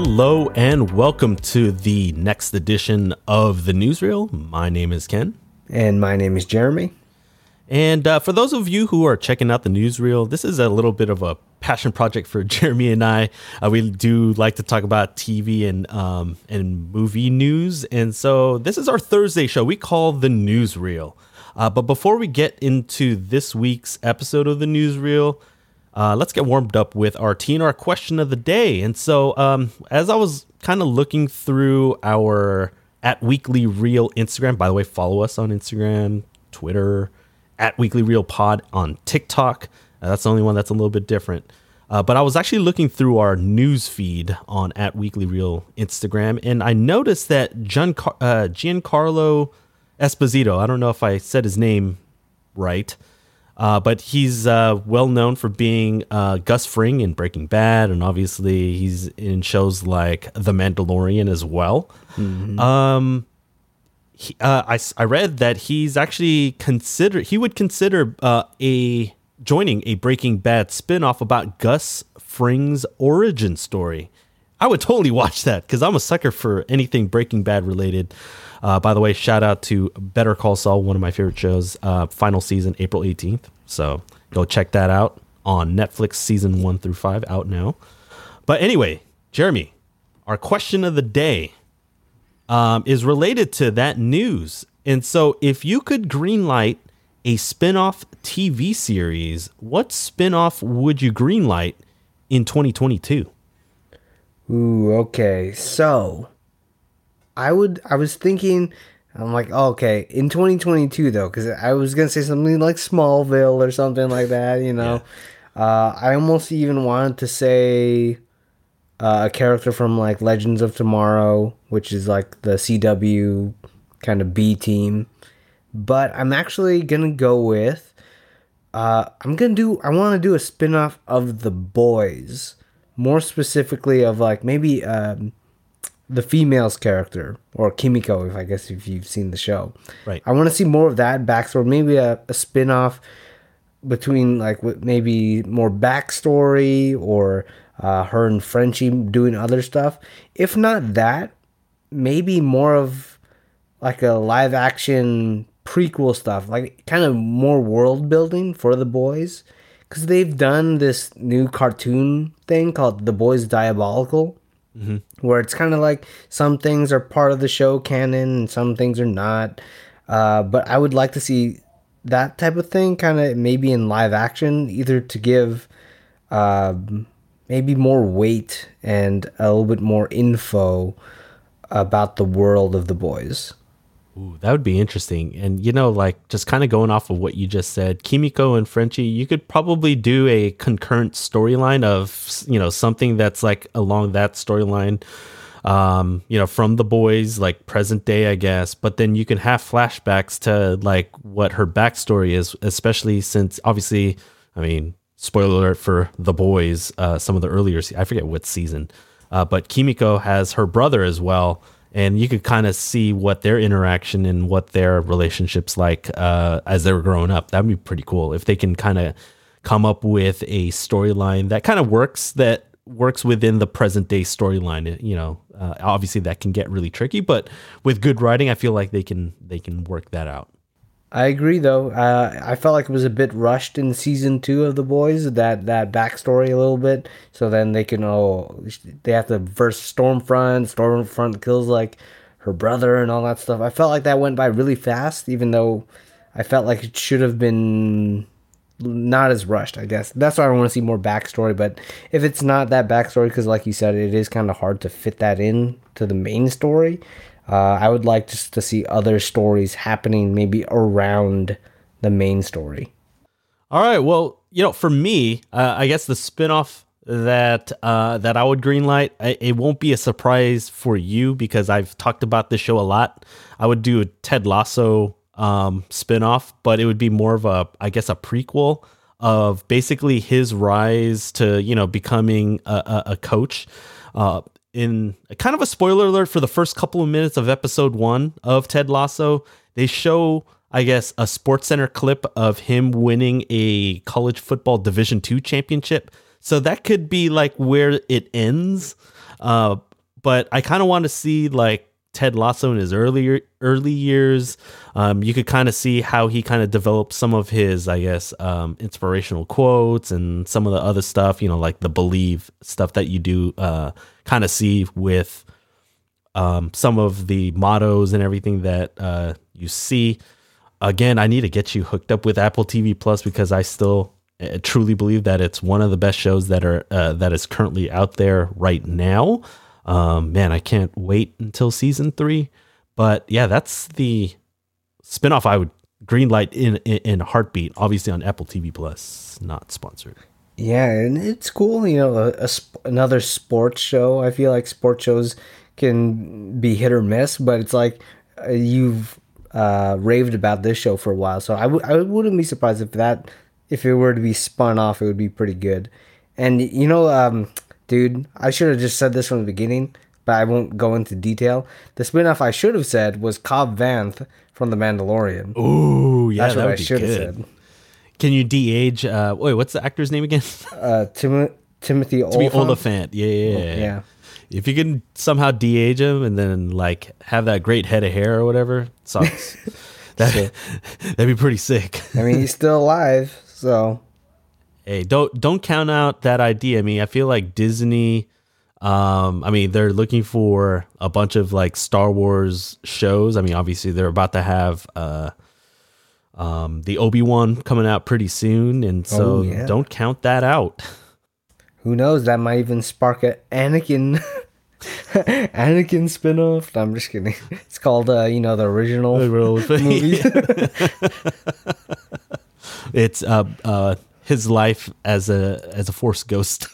Hello and welcome to the next edition of the Newsreel. My name is Ken. And my name is Jeremy. And uh, for those of you who are checking out the newsreel, this is a little bit of a passion project for Jeremy and I. Uh, we do like to talk about TV and um, and movie news, and so this is our Thursday show. We call the newsreel. Uh, but before we get into this week's episode of the newsreel, uh, let's get warmed up with our TNR question of the day. And so, um, as I was kind of looking through our at Weekly Reel Instagram, by the way, follow us on Instagram, Twitter at Weekly Reel Pod on TikTok. Uh, that's the only one that's a little bit different. Uh, but I was actually looking through our news feed on at Weekly Reel Instagram, and I noticed that uh, Giancarlo Esposito, I don't know if I said his name right, uh, but he's uh, well known for being uh, Gus Fring in Breaking Bad, and obviously he's in shows like The Mandalorian as well. Mm-hmm. Um, he, uh, I, I read that he's actually consider he would consider uh, a joining a Breaking Bad spinoff about Gus Fring's origin story. I would totally watch that because I'm a sucker for anything Breaking Bad related. Uh, by the way, shout out to Better Call Saul, one of my favorite shows. Uh, final season, April 18th. So go check that out on Netflix, season one through five, out now. But anyway, Jeremy, our question of the day um, is related to that news. And so, if you could greenlight a spin-off TV series, what spin-off would you greenlight in 2022? Ooh, okay. So, I would I was thinking I'm like, oh, okay, in 2022 though, cuz I was going to say something like Smallville or something like that, you know. Yeah. Uh, I almost even wanted to say uh, a character from like Legends of Tomorrow, which is like the CW kind of B team. But I'm actually gonna go with. Uh, I'm gonna do. I want to do a spin-off of the boys, more specifically of like maybe um, the female's character or Kimiko, if I guess if you've seen the show. Right. I want to see more of that backstory. Maybe a, a spin-off between like maybe more backstory or uh, her and Frenchie doing other stuff. If not that, maybe more of like a live action prequel stuff, like kind of more world building for the boys. Because they've done this new cartoon thing called The Boys Diabolical, mm-hmm. where it's kind of like some things are part of the show canon and some things are not. Uh, but I would like to see that type of thing kind of maybe in live action, either to give. Um, maybe more weight and a little bit more info about the world of the boys. Ooh, that would be interesting. And you know, like just kind of going off of what you just said, Kimiko and Frenchie, you could probably do a concurrent storyline of you know something that's like along that storyline. Um, you know, from the boys, like present day, I guess. But then you can have flashbacks to like what her backstory is, especially since obviously, I mean, spoiler alert for the boys uh, some of the earlier i forget what season uh, but kimiko has her brother as well and you could kind of see what their interaction and what their relationships like uh, as they were growing up. That would be pretty cool if they can kind of come up with a storyline that kind of works that works within the present day storyline you know uh, obviously that can get really tricky but with good writing i feel like they can they can work that out I agree, though. Uh, I felt like it was a bit rushed in season two of the boys. That that backstory a little bit, so then they can oh they have to verse Stormfront. Stormfront kills like her brother and all that stuff. I felt like that went by really fast, even though I felt like it should have been not as rushed. I guess that's why I want to see more backstory. But if it's not that backstory, because like you said, it is kind of hard to fit that in to the main story. Uh, I would like just to see other stories happening maybe around the main story. All right. Well, you know, for me, uh, I guess the spinoff that uh, that I would greenlight, it won't be a surprise for you because I've talked about this show a lot. I would do a Ted Lasso um, spinoff, but it would be more of a, I guess, a prequel of basically his rise to you know becoming a, a, a coach. Uh, in kind of a spoiler alert for the first couple of minutes of episode one of Ted Lasso, they show, I guess, a Sports Center clip of him winning a college football Division two championship. So that could be like where it ends. Uh, but I kind of want to see like Ted Lasso in his earlier early years. Um, you could kind of see how he kind of developed some of his, I guess, um, inspirational quotes and some of the other stuff. You know, like the believe stuff that you do uh, kind of see with um, some of the mottos and everything that uh, you see. Again, I need to get you hooked up with Apple TV Plus because I still uh, truly believe that it's one of the best shows that are uh, that is currently out there right now. Um, man, I can't wait until season three. But yeah, that's the spinoff I would greenlight in, in in heartbeat. Obviously on Apple TV Plus, not sponsored. Yeah, and it's cool. You know, a, a sp- another sports show. I feel like sports shows can be hit or miss, but it's like uh, you've uh, raved about this show for a while, so I w- I wouldn't be surprised if that if it were to be spun off, it would be pretty good. And you know, um, dude, I should have just said this from the beginning, but I won't go into detail. The spinoff I should have said was Cobb Vanth from The Mandalorian. Ooh, yeah, That's that what I would be should have good. said. Can you de-age? Uh, wait, what's the actor's name again? Uh, Tim- Timothy Olyphant. Olyphant. Yeah, yeah, yeah. Yeah. If you can somehow de-age him and then like have that great head of hair or whatever, sucks. that that'd be pretty sick. I mean, he's still alive, so Hey, don't don't count out that idea. I mean, I feel like Disney. Um, I mean, they're looking for a bunch of like Star Wars shows. I mean, obviously they're about to have uh, um, the Obi Wan coming out pretty soon, and so Oh, yeah. don't count that out. who knows? That might even spark a Anakin, Anakin spinoff. No, I'm just kidding. It's called, uh, you know, the original movie. it's uh, uh, his life as a as a Force ghost.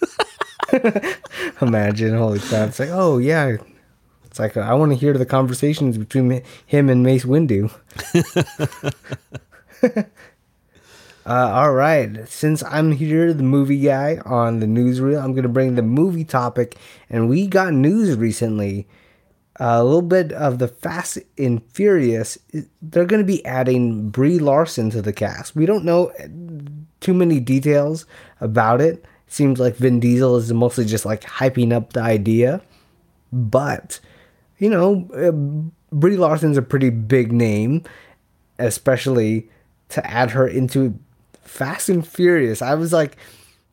Imagine, holy crap! It's like, oh yeah, it's like I want to hear the conversations between him and Mace Windu. uh, all right, since I'm here, the movie guy on the newsreel, I'm gonna bring the movie topic, and we got news recently. a little bit of the Fast and Furious. They're going to be adding Brie Larson to the cast. We don't know too many details about it. It seems like Vin Diesel is mostly just like hyping up the idea. But, you know, uh, Brie Larson's a pretty big name, especially to add her into Fast and Furious. I was like,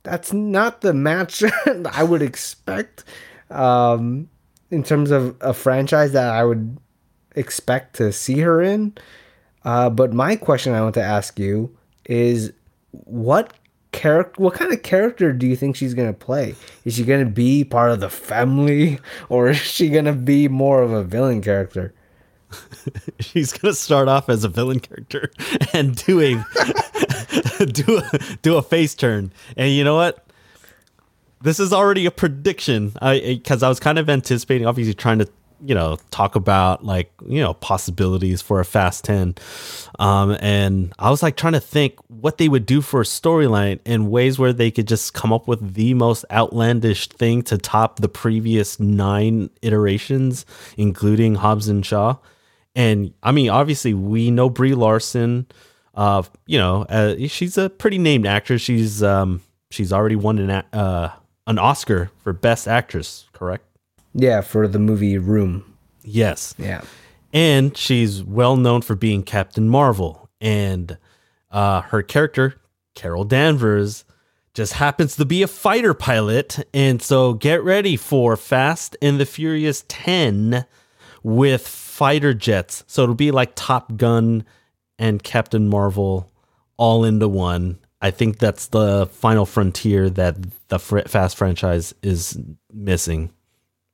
that's not the match I would expect. Um, in terms of a franchise that I would expect to see her in. Uh, but my question I want to ask you is what character what kind of character do you think she's going to play? Is she going to be part of the family or is she going to be more of a villain character? She's gonna start off as a villain character and do a do a do a face turn. And you know what? This is already a prediction. I because I was kind of anticipating, obviously trying to you know talk about like you know possibilities for a Fast Ten, um, and I was like trying to think what they would do for a storyline in ways where they could just come up with the most outlandish thing to top the previous nine iterations, including Hobbs and Shaw. And I mean, obviously, we know Brie Larson. Uh, you know, uh, she's a pretty named actress. She's um, she's already won an uh, an Oscar for Best Actress, correct? Yeah, for the movie Room. Yes. Yeah. And she's well known for being Captain Marvel. And uh, her character, Carol Danvers, just happens to be a fighter pilot. And so get ready for Fast and the Furious 10 with fighter jets. So it'll be like Top Gun and Captain Marvel all into one. I think that's the final frontier that the Fast franchise is missing.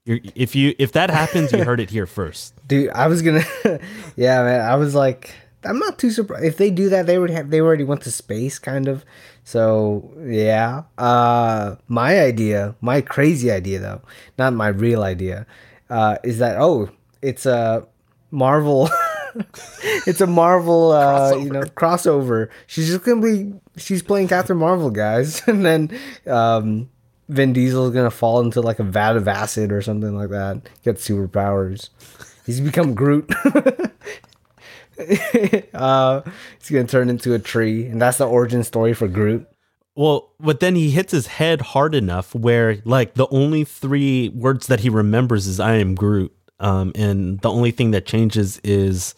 You're, if you if that happens, you heard it here first. Dude, I was gonna, yeah, man. I was like, I'm not too surprised if they do that. They would have. They already went to space, kind of. So yeah. Uh, my idea, my crazy idea though, not my real idea, uh, is that oh, it's a Marvel. it's a Marvel, uh, you know, crossover. She's just gonna be. She's playing Captain Marvel, guys, and then. Um, Vin Diesel is gonna fall into like a vat of acid or something like that. Get superpowers. He's become Groot. uh, he's gonna turn into a tree, and that's the origin story for Groot. Well, but then he hits his head hard enough where like the only three words that he remembers is "I am Groot," um, and the only thing that changes is,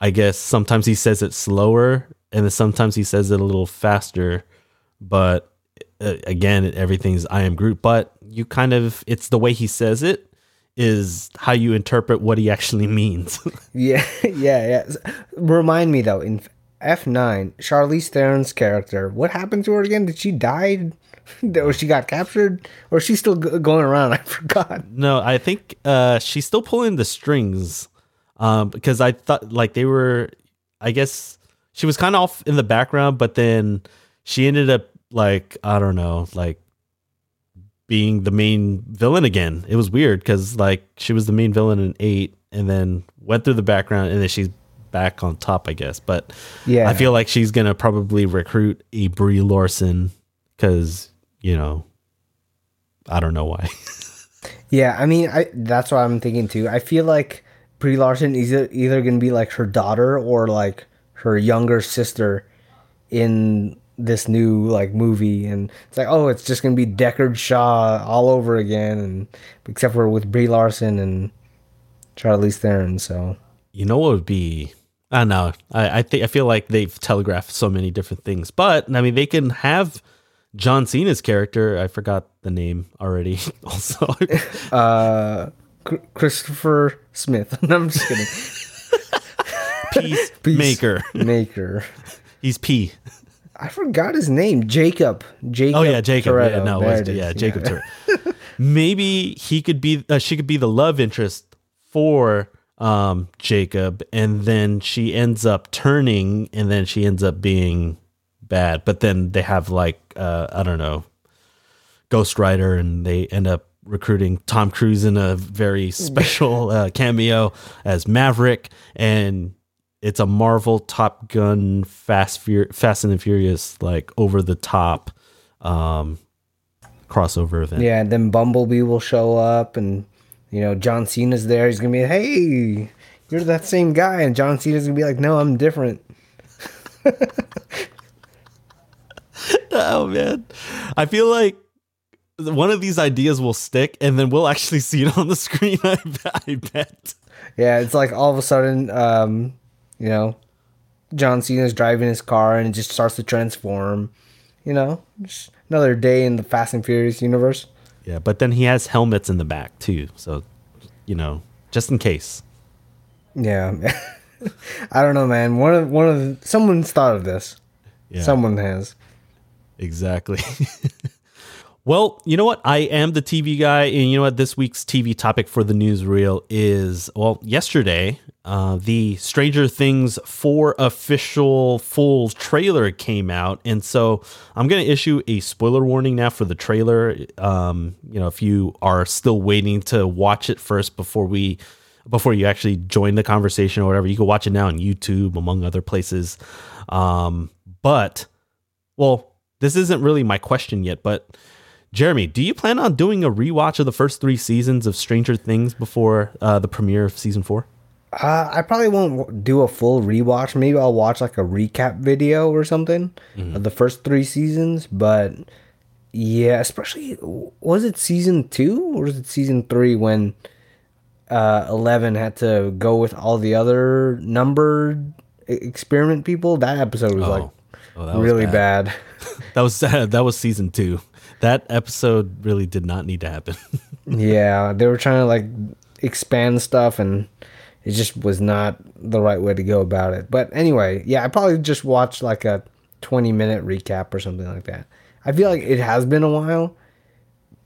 I guess, sometimes he says it slower, and then sometimes he says it a little faster. But uh, again, everything's "I am Groot." But you kind of it's the way he says it is how you interpret what he actually means. Yeah, yeah, yeah. Remind me though, in F nine, Charlize Theron's character, what happened to her again? Did she die? or she got captured? Or she's still going around? I forgot. No, I think uh, she's still pulling the strings um, because I thought like they were. I guess she was kind of off in the background, but then she ended up like I don't know, like being the main villain again. It was weird because like she was the main villain in eight, and then went through the background, and then she's back on top, I guess. But Yeah. I feel like she's gonna probably recruit a Brie Larson because you know I don't know why. Yeah, I mean, I that's what I'm thinking too. I feel like Brie Larson is either, either gonna be like her daughter or like her younger sister in this new like movie, and it's like, oh, it's just gonna be Deckard Shaw all over again, and except for with Brie Larson and Charlize Theron. So you know what would be I don't know. I, I think I feel like they've telegraphed so many different things. But I mean they can have John Cena's character, I forgot the name already also. uh, Chr- Christopher Smith. no, I'm just kidding. Peace Maker. Maker. He's P. I forgot his name. Jacob. Jacob. Oh yeah, Jacob. Yeah, Toretto. no, it was, it yeah, Jacob Toretto. Maybe he could be uh, she could be the love interest for um Jacob and then she ends up turning and then she ends up being bad. But then they have like uh I don't know Ghost Rider and they end up recruiting Tom Cruise in a very special uh, cameo as Maverick and it's a Marvel Top Gun Fast Fur- Fast and the Furious like over the top um crossover event. Yeah, and then Bumblebee will show up, and you know John Cena's there. He's gonna be, hey, you're that same guy, and John Cena's gonna be like, no, I'm different. Oh man. I feel like one of these ideas will stick and then we'll actually see it on the screen, I, I bet. Yeah, it's like all of a sudden, um, you know, John Cena's driving his car, and it just starts to transform. You know, just another day in the Fast and Furious universe. Yeah, but then he has helmets in the back too. So, you know, just in case. Yeah, I don't know, man. One of one of the, someone's thought of this. Yeah. Someone has. Exactly. well, you know what? I am the TV guy, and you know what? This week's TV topic for the newsreel is well, yesterday, uh, the Stranger Things 4 official full trailer came out, and so I'm going to issue a spoiler warning now for the trailer. Um, you know, if you are still waiting to watch it first before we before you actually join the conversation or whatever, you can watch it now on YouTube, among other places. Um, but well, this isn't really my question yet, but Jeremy, do you plan on doing a rewatch of the first three seasons of Stranger Things before uh, the premiere of season four? Uh, I probably won't do a full rewatch. Maybe I'll watch like a recap video or something of the first three seasons. But yeah, especially was it season two or was it season three when uh, Eleven had to go with all the other numbered experiment people? That episode was like Oh, that was really bad. That was that was season two. That episode really did not need to happen. yeah, they were trying to like expand stuff and it just was not the right way to go about it. But anyway, yeah, I probably just watched like a 20 minute recap or something like that. I feel like it has been a while,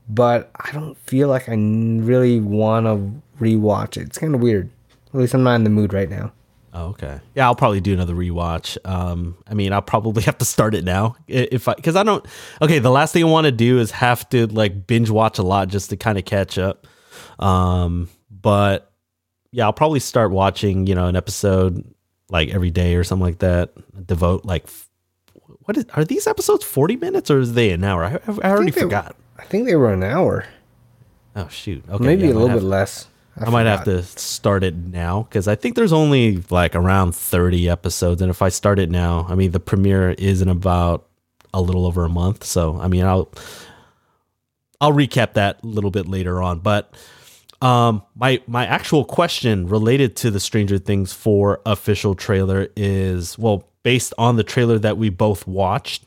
but I don't feel like I really want to rewatch it. It's kind of weird. At least I'm not in the mood right now. Oh, okay. Yeah, I'll probably do another rewatch. Um, I mean, I'll probably have to start it now if I because I don't. Okay, the last thing I want to do is have to like binge watch a lot just to kind of catch up. Um, but yeah, I'll probably start watching you know an episode like every day or something like that. Devote like what is are these episodes forty minutes or is they an hour? I, I, I already they- forgot. I think they were an hour, Oh shoot. Okay, maybe yeah, a I little bit less. I might have to start it now because I think there's only like around 30 episodes. And if I start it now, I mean, the premiere is in about a little over a month. So I mean, I'll I'll recap that a little bit later on. But um, my my actual question related to the Stranger Things four official trailer is well, based on the trailer that we both watched.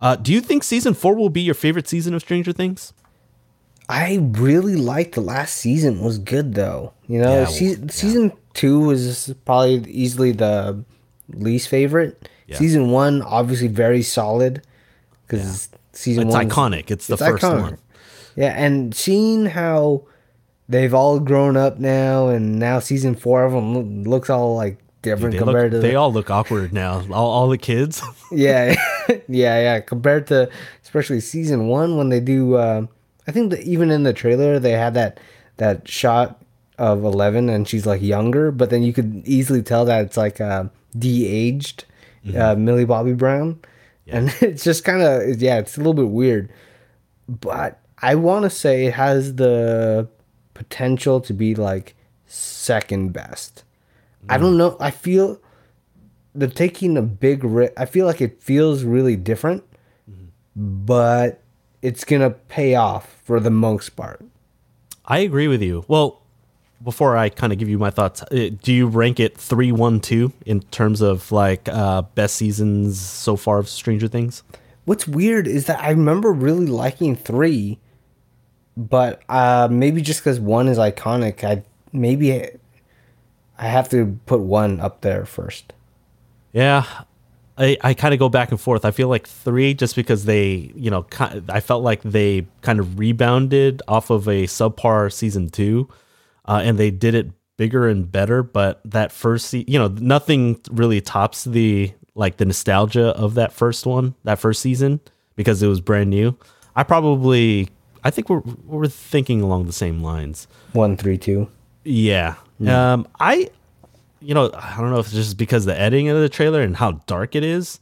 Uh, do you think season four will be your favorite season of Stranger Things? I really liked the last season. Was good though. You know, Yeah, se- well, season two was probably easily the least favorite. Yeah. Season one, obviously, very solid because season It's one iconic. It's the first one. Yeah, and seeing how they've all grown up now, and now season four of them looks all like different They, compared look, to they the, all look awkward now. All, all the kids. yeah, yeah, yeah. Compared to especially season one when they do, uh, I think that even in the trailer they had that that shot of Eleven and she's like younger, but then you could easily tell that it's like uh, de-aged uh, Millie Bobby Brown, and it's just kind of yeah, it's a little bit weird, but I want to say it has the potential to be like second best. I don't know. I feel they're taking a big risk. I feel like it feels really different, but it's gonna pay off for the most part. I agree with you. Well, before I kind of give you my thoughts, uh, do you rank it three, one, two in terms of like uh, best seasons so far of Stranger Things? What's weird is that I remember really liking three, but uh, maybe just because one is iconic, I maybe I have to put one up there first. Yeah, I, I kind of go back and forth. I feel like three just because they, you know, I felt like they kind of rebounded off of a subpar season two, uh, and they did it bigger and better. But that first, se- you know, nothing really tops the like the nostalgia of that first one, that first season, because it was brand new. I probably, I think we're we're thinking along the same lines. One, three, two. Yeah. Um, I, you know, I don't know if it's just because the editing of the trailer and how dark it is.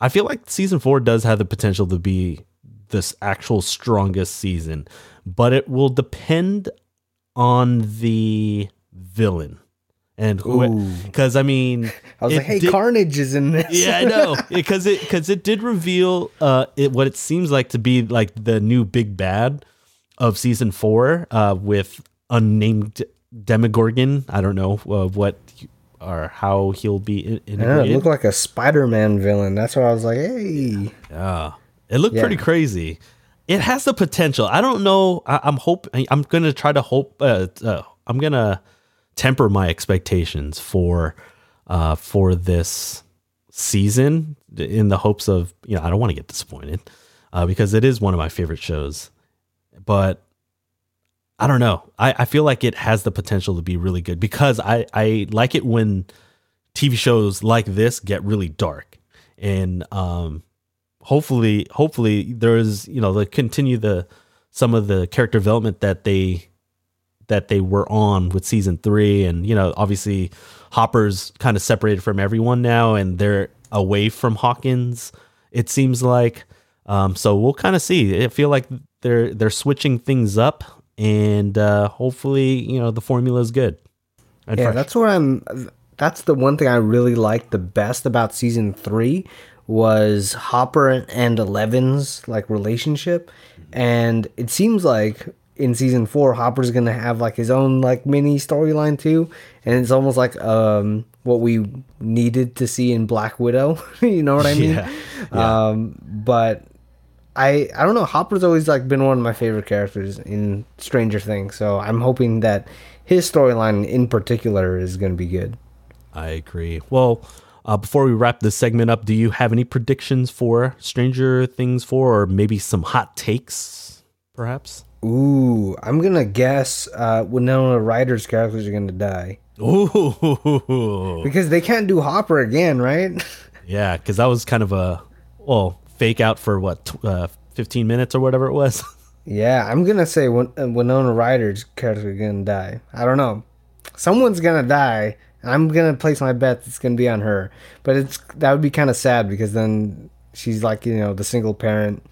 I feel like season four does have the potential to be this actual strongest season, but it will depend on the villain and who. Because I mean, I was like, hey, did- Carnage is in this. yeah, I know because it because it did reveal uh it, what it seems like to be like the new big bad of season four uh with unnamed Demogorgon. I don't know uh, what or how he'll be in- I it looked like a Spider-Man villain. That's why I was like, hey. Yeah, it looked Yeah. pretty crazy. It has the potential. I don't know. I, I'm hope. I'm gonna try to hope. Uh, uh, I'm gonna temper my expectations for uh, for this season in the hopes of you know I don't want to get disappointed uh, because it is one of my favorite shows, but I don't know. I, I feel like it has the potential to be really good because I, I like it when TV shows like this get really dark. And um hopefully hopefully there's you know they continue the some of the character development that they that they were on with season three. And you know obviously hopper's kind of separated from everyone now and they're away from hawkins it seems like. Um so we'll kind of see. I feel like they're they're switching things up and uh hopefully you know the formula is good Yeah, fresh. that's what I'm. That's the one thing I really liked the best about season three was Hopper and Eleven's like relationship, and it seems like in season four Hopper's gonna have like his own like mini storyline too, and it's almost like um what we needed to see in Black Widow. you know what I mean? Yeah, yeah. Um, but I I don't know. Hopper's always like been one of my favorite characters in Stranger Things, so I'm hoping that his storyline in particular is going to be good. I agree. Well, uh, before we wrap this segment up, do you have any predictions for Stranger Things 4 or maybe some hot takes, perhaps? Ooh, I'm gonna guess uh, Winona Ryder's characters are gonna die Ooh. because they can't do Hopper again, right? Yeah, because that was kind of a, well, fake out for what, uh, 15 minutes or whatever it was. yeah, I'm gonna say Win- uh, Winona Ryder's character gonna die. I don't know. Someone's gonna die. I'm gonna place my bet it's gonna be on her, but it's that would be kind of sad because then she's like you know the single parent.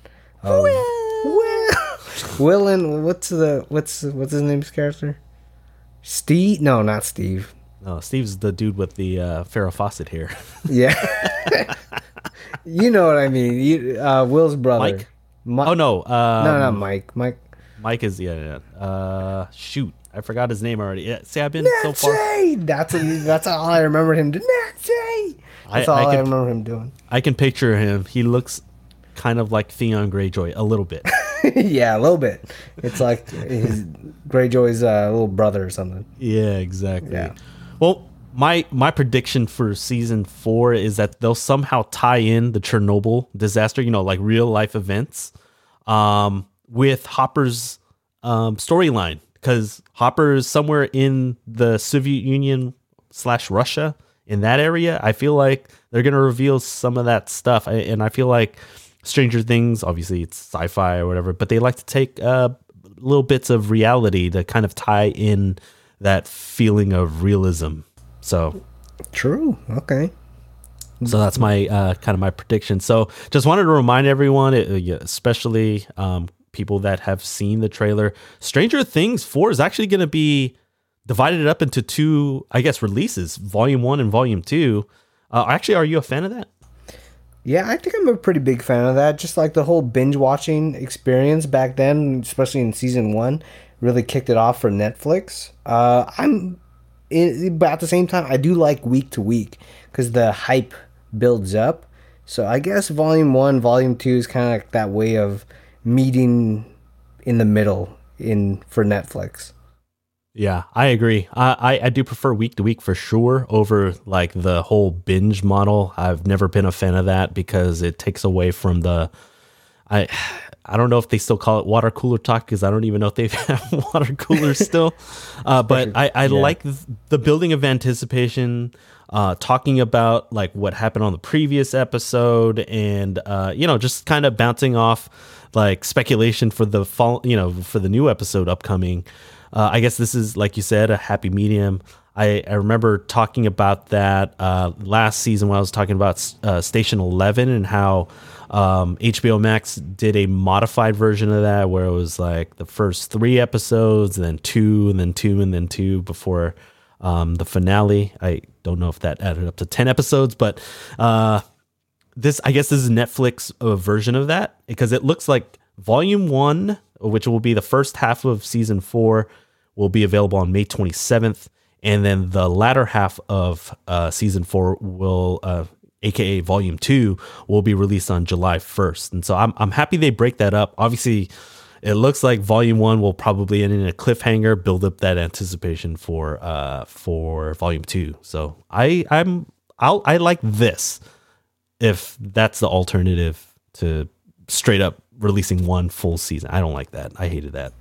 Of, Will. Will and what's the what's what's his name's character? Steve? No, not Steve. no, Steve's the dude with the uh, Farrah Fawcett here. Yeah. You know what I mean. You, uh, Will's brother. Mike? Mi- Oh no, uh, no, not Mike. Mike. Mike is yeah. yeah. Uh, shoot, I forgot his name already. Yeah, see, I've been so far. That's what, that's all I remember him doing. That's I- all I I, remember him doing. I can picture him. He looks kind of like Theon Greyjoy a little bit. yeah, a little bit. It's like his Greyjoy's uh, little brother or something. Yeah, exactly. Yeah. Well, my my prediction for season four is that they'll somehow tie in the Chernobyl disaster, you know, like real life events, um, with Hopper's um, storyline because Hopper is somewhere in the Soviet Union slash Russia in that area. I feel like they're gonna reveal some of that stuff, I- and I feel like Stranger Things, obviously it's sci-fi or whatever, but they like to take uh, little bits of reality to kind of tie in that feeling of realism. So, True. Okay. so that's my uh, kind of my prediction. So, just wanted to remind everyone, uh, especially um, people that have seen the trailer, Stranger Things Four is actually going to be divided up into two, I guess, releases: Volume One and Volume Two. Uh, actually, are you a fan of that? Yeah, I think I'm a pretty big fan of that. Just like the whole binge watching experience back then, especially in season one, really kicked it off for Netflix. Uh, I'm, in, but at the same time, I do like week to week because the hype builds up. So I guess volume one, volume two is kind of like that way of meeting in the middle in for Netflix. Yeah, I agree. I, I, I do prefer week to week for sure over like the whole binge model. I've never been a fan of that because it takes away from the. I I don't know if they still call it water cooler talk because I don't even know if they have water coolers still. Uh, but I, I like the building of anticipation, uh, talking about like what happened on the previous episode, and uh, you know just kind of bouncing off like speculation for the fall, you know, for the new episode upcoming. Uh, I guess this is, like you said, a happy medium. I, I remember talking about that uh, last season when I was talking about uh, Station 11 and how um, HBO Max did a modified version of that where it was like the first three episodes, then two, and then two, and then two before um, the finale. I don't know if that added up to 10 episodes, but uh, this I guess this is Netflix uh, version of that because it looks like volume one, which will be the first half of season four, will be available on May 27th, and then the latter half of uh, season four will, uh, aka volume two, will be released on July 1st. And so I'm I'm happy they break that up. Obviously. It looks like Volume One will probably end in a cliffhanger, build up that anticipation for uh for Volume Two. So I I'm I'll I like this if that's the alternative to straight up releasing one full season. I don't like that. I hated that.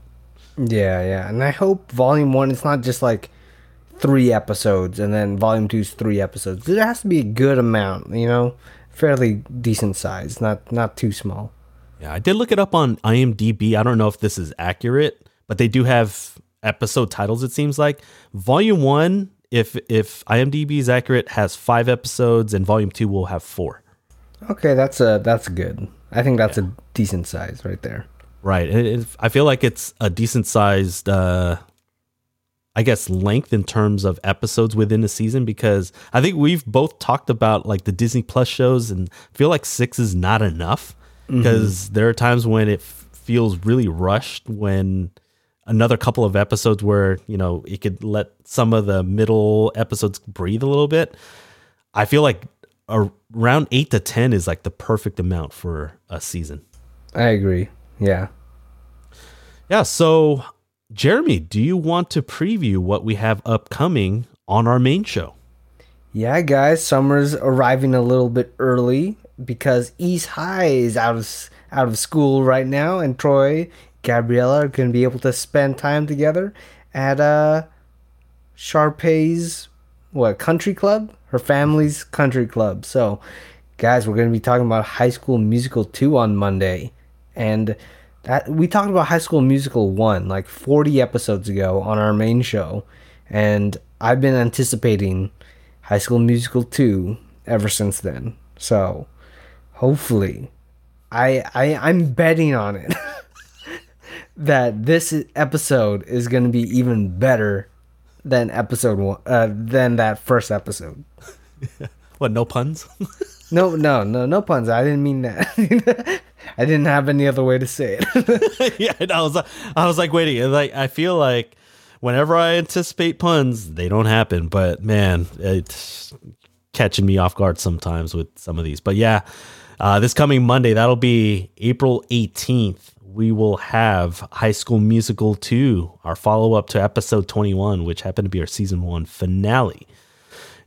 Yeah, yeah. And I hope volume one it's not just like three episodes and then volume two's three episodes. There has to be a good amount, you know? Fairly decent size, not not too small. Yeah, I did look it up on IMDb. I don't know if this is accurate, but they do have episode titles it seems like. Volume 1, if if IMDb is accurate, has 5 episodes and volume 2 will have 4. Okay, that's a that's good. I think that's a decent size right there. Right. And it, I feel like it's a decent sized, uh, I guess, length in terms of episodes within a season because I think we've both talked about like the Disney Plus shows and feel like six is not enough mm-hmm. because there are times when it f- feels really rushed when another couple of episodes where, you know, it could let some of the middle episodes breathe a little bit. I feel like around eight to 10 is like the perfect amount for a season. I agree. Yeah. Yeah. So, Jeremy, do you want to preview what we have upcoming on our main show? Yeah, guys, summer's arriving a little bit early because East High is out of out of school right now, and Troy, Gabriella are going to be able to spend time together at uh Sharpay's what country club, her family's country club. So, guys, we're going to be talking about High School Musical two on Monday, and that we talked about High School Musical one like forty episodes ago on our main show, and I've been anticipating High School Musical 2 ever since then. So hopefully I I I'm betting on it that this episode is going to be even better than episode 1 uh, than that first episode. What, no puns? No, no, no, no puns. I didn't mean that. I didn't have any other way to say it. yeah, I was I was like waiting. Like I feel like whenever I anticipate puns, they don't happen. But man, it's catching me off guard sometimes with some of these. But yeah, uh, this coming Monday, that'll be April 18th. We will have High School Musical 2, our follow up to episode 21, which happened to be our season one finale.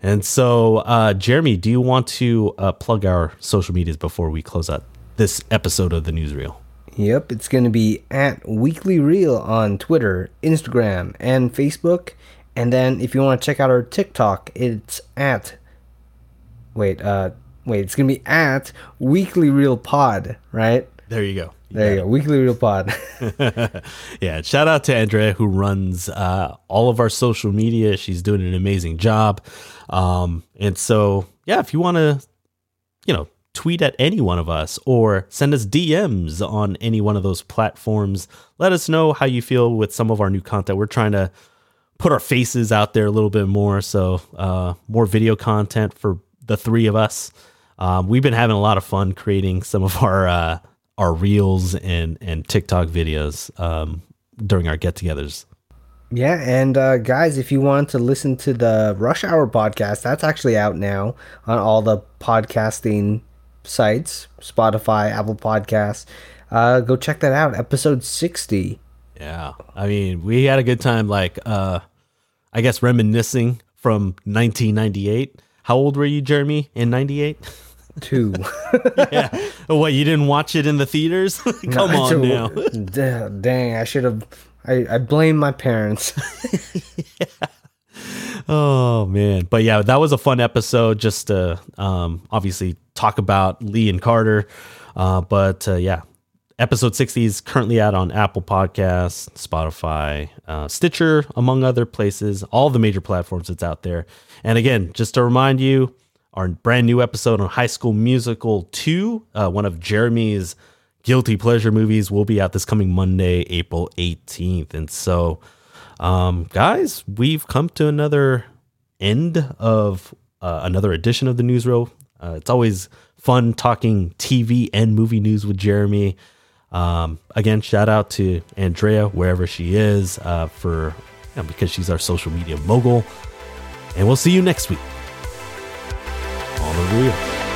And so, uh, Jeremy, do you want to uh, plug our social medias before we close out this episode of the Newsreel? Yep, it's going to be at Weekly Reel on Twitter, Instagram, and Facebook. And then if you want to check out our TikTok, it's at wait, uh wait, it's going to be at Weekly Reel Pod, right? There you go. There you go. Weekly Reel Pod. yeah. Shout out to Andrea who runs uh, all of our social media. She's doing an amazing job. Um, and so, yeah, if you want to, you know, tweet at any one of us or send us DMs on any one of those platforms, let us know how you feel with some of our new content. We're trying to put our faces out there a little bit more. So, uh, more video content for the three of us. Um, we've been having a lot of fun creating some of our uh, our reels and and TikTok videos um, during our get-togethers. Yeah, and uh, guys, if you want to listen to the Rush Hour podcast, that's actually out now on all the podcasting sites, Spotify, Apple Podcasts. Uh, go check that out. Episode sixty. Yeah, I mean, we had a good time. Like, uh, I guess reminiscing from 1998. How old were you, Jeremy, in '98? two. yeah. What you didn't watch it in the theaters? Come no, on now. dang, I should have. I, I blame my parents. yeah. Oh man, but yeah, that was a fun episode. Just to um, obviously talk about Lee and Carter. Uh, but uh, yeah, episode 60 is currently out on Apple Podcasts, Spotify, uh, Stitcher, among other places, all the major platforms that's out there. And again, just to remind you, our brand new episode on High School Musical 2, uh, one of Jeremy's guilty pleasure movies, will be out this coming Monday, April 18th. And so, um, guys, we've come to another end of uh, another edition of the Newsreel. Uh, it's always fun talking TV and movie news with Jeremy. Um, again, shout out to Andrea wherever she is uh, for you know, because she's our social media mogul. And we'll see you next week on the reel.